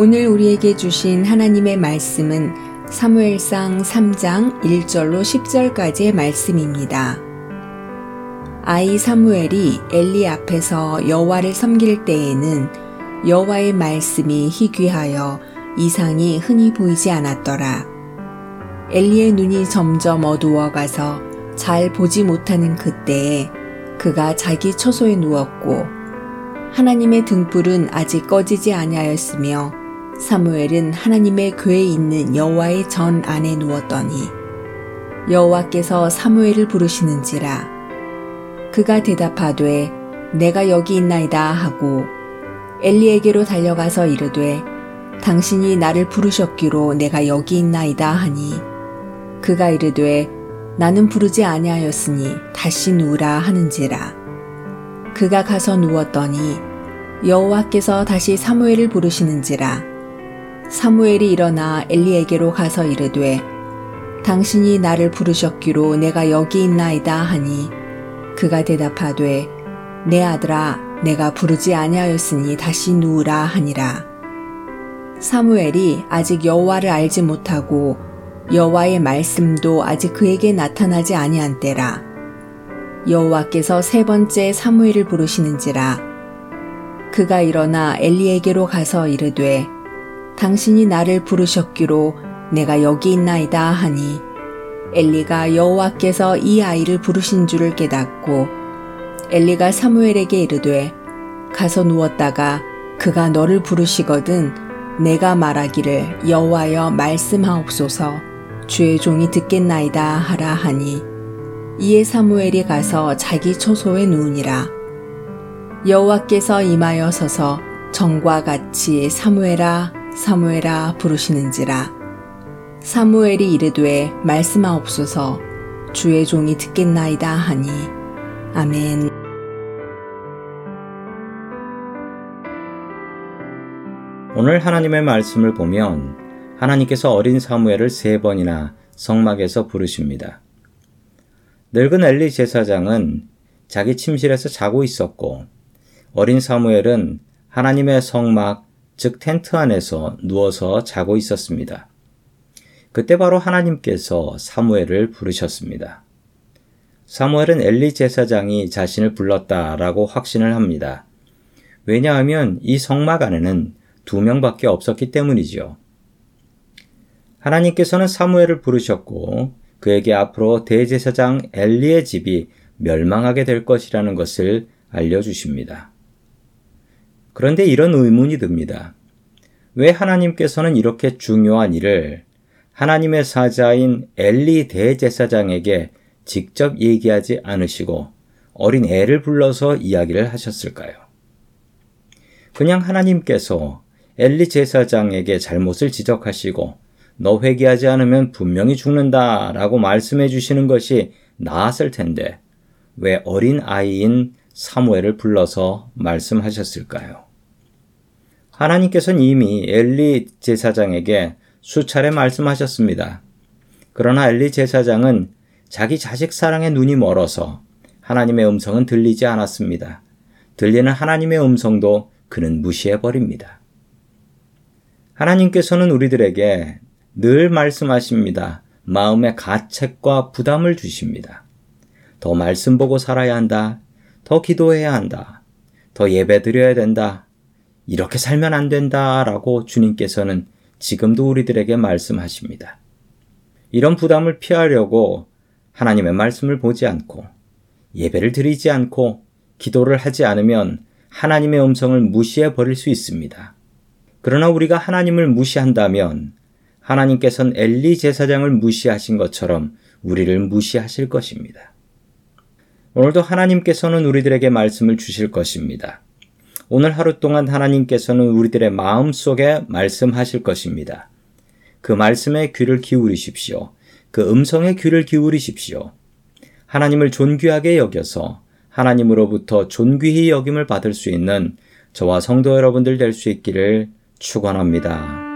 오늘 우리에게 주신 하나님의 말씀은 사무엘상 3장 1절로 10절까지의 말씀입니다. 아이 사무엘이 엘리 앞에서 여호와를 섬길 때에는 여호와의 말씀이 희귀하여 이상이 흔히 보이지 않았더라. 엘리의 눈이 점점 어두워 가서 잘 보지 못하는 그때에 그가 자기 처소에 누웠고 하나님의 등불은 아직 꺼지지 아니하였으며 사무엘은 하나님의 궤에 있는 여호와의 전 안에 누웠더니 여호와께서 사무엘을 부르시는지라 그가 대답하되 내가 여기 있나이다 하고 엘리에게로 달려가서 이르되 당신이 나를 부르셨기로 내가 여기 있나이다 하니 그가 이르되 나는 부르지 아니하였으니 다시 누우라 하는지라. 그가 가서 누웠더니 여호와께서 다시 사무엘을 부르시는지라 사무엘이 일어나 엘리에게로 가서 이르되 당신이 나를 부르셨기로 내가 여기 있나이다 하니 그가 대답하되 내 아들아 내가 부르지 아니하였으니 다시 누우라 하니라. 사무엘이 아직 여호와를 알지 못하고 여호와의 말씀도 아직 그에게 나타나지 아니한 때라. 여호와께서 세 번째 사무엘을 부르시는지라. 그가 일어나 엘리에게로 가서 이르되 당신이 나를 부르셨기로 내가 여기 있나이다 하니 엘리가 여호와께서 이 아이를 부르신 줄을 깨닫고 엘리가 사무엘에게 이르되 가서 누웠다가 그가 너를 부르시거든 내가 말하기를 여호와여 말씀하옵소서. 주의 종이 듣겠나이다 하라 하니 이에 사무엘이 가서 자기 초소에 누우니라. 여호와께서 임하여 서서 정과 같이 사무엘아 사무엘아 부르시는지라. 사무엘이 이르되 말씀하옵소서. 주의 종이 듣겠나이다 하니. 아멘. 오늘 하나님의 말씀을 보면 하나님께서 어린 사무엘을 세 번이나 성막에서 부르십니다. 늙은 엘리 제사장은 자기 침실에서 자고 있었고 어린 사무엘은 하나님의 성막, 즉 텐트 안에서 누워서 자고 있었습니다. 그때 바로 하나님께서 사무엘을 부르셨습니다. 사무엘은 엘리 제사장이 자신을 불렀다라고 확신을 합니다. 왜냐하면 이 성막 안에는 두 명밖에 없었기 때문이죠. 하나님께서는 사무엘을 부르셨고 그에게 앞으로 대제사장 엘리의 집이 멸망하게 될 것이라는 것을 알려주십니다. 그런데 이런 의문이 듭니다. 왜 하나님께서는 이렇게 중요한 일을 하나님의 사자인 엘리 대제사장에게 직접 얘기하지 않으시고 어린 애를 불러서 이야기를 하셨을까요? 그냥 하나님께서 엘리 제사장에게 잘못을 지적하시고 너 회개하지 않으면 분명히 죽는다 라고 말씀해 주시는 것이 나았을 텐데 왜 어린 아이인 사무엘을 불러서 말씀하셨을까요? 하나님께서는 이미 엘리 제사장에게 수차례 말씀하셨습니다. 그러나 엘리 제사장은 자기 자식 사랑에 눈이 멀어서 하나님의 음성은 들리지 않았습니다. 들리는 하나님의 음성도 그는 무시해 버립니다. 하나님께서는 우리들에게 늘 말씀하십니다. 마음의 가책과 부담을 주십니다. 더 말씀 보고 살아야 한다. 더 기도해야 한다. 더 예배 드려야 된다. 이렇게 살면 안 된다. 라고 주님께서는 지금도 우리들에게 말씀하십니다. 이런 부담을 피하려고 하나님의 말씀을 보지 않고 예배를 드리지 않고 기도를 하지 않으면 하나님의 음성을 무시해 버릴 수 있습니다. 그러나 우리가 하나님을 무시한다면 하나님께서는 엘리 제사장을 무시하신 것처럼 우리를 무시하실 것입니다. 오늘도 하나님께서는 우리들에게 말씀을 주실 것입니다. 오늘 하루 동안 하나님께서는 우리들의 마음 속에 말씀하실 것입니다. 그 말씀에 귀를 기울이십시오. 그 음성에 귀를 기울이십시오. 하나님을 존귀하게 여겨서 하나님으로부터 존귀히 여김을 받을 수 있는 저와 성도 여러분들 될 수 있기를 축원합니다.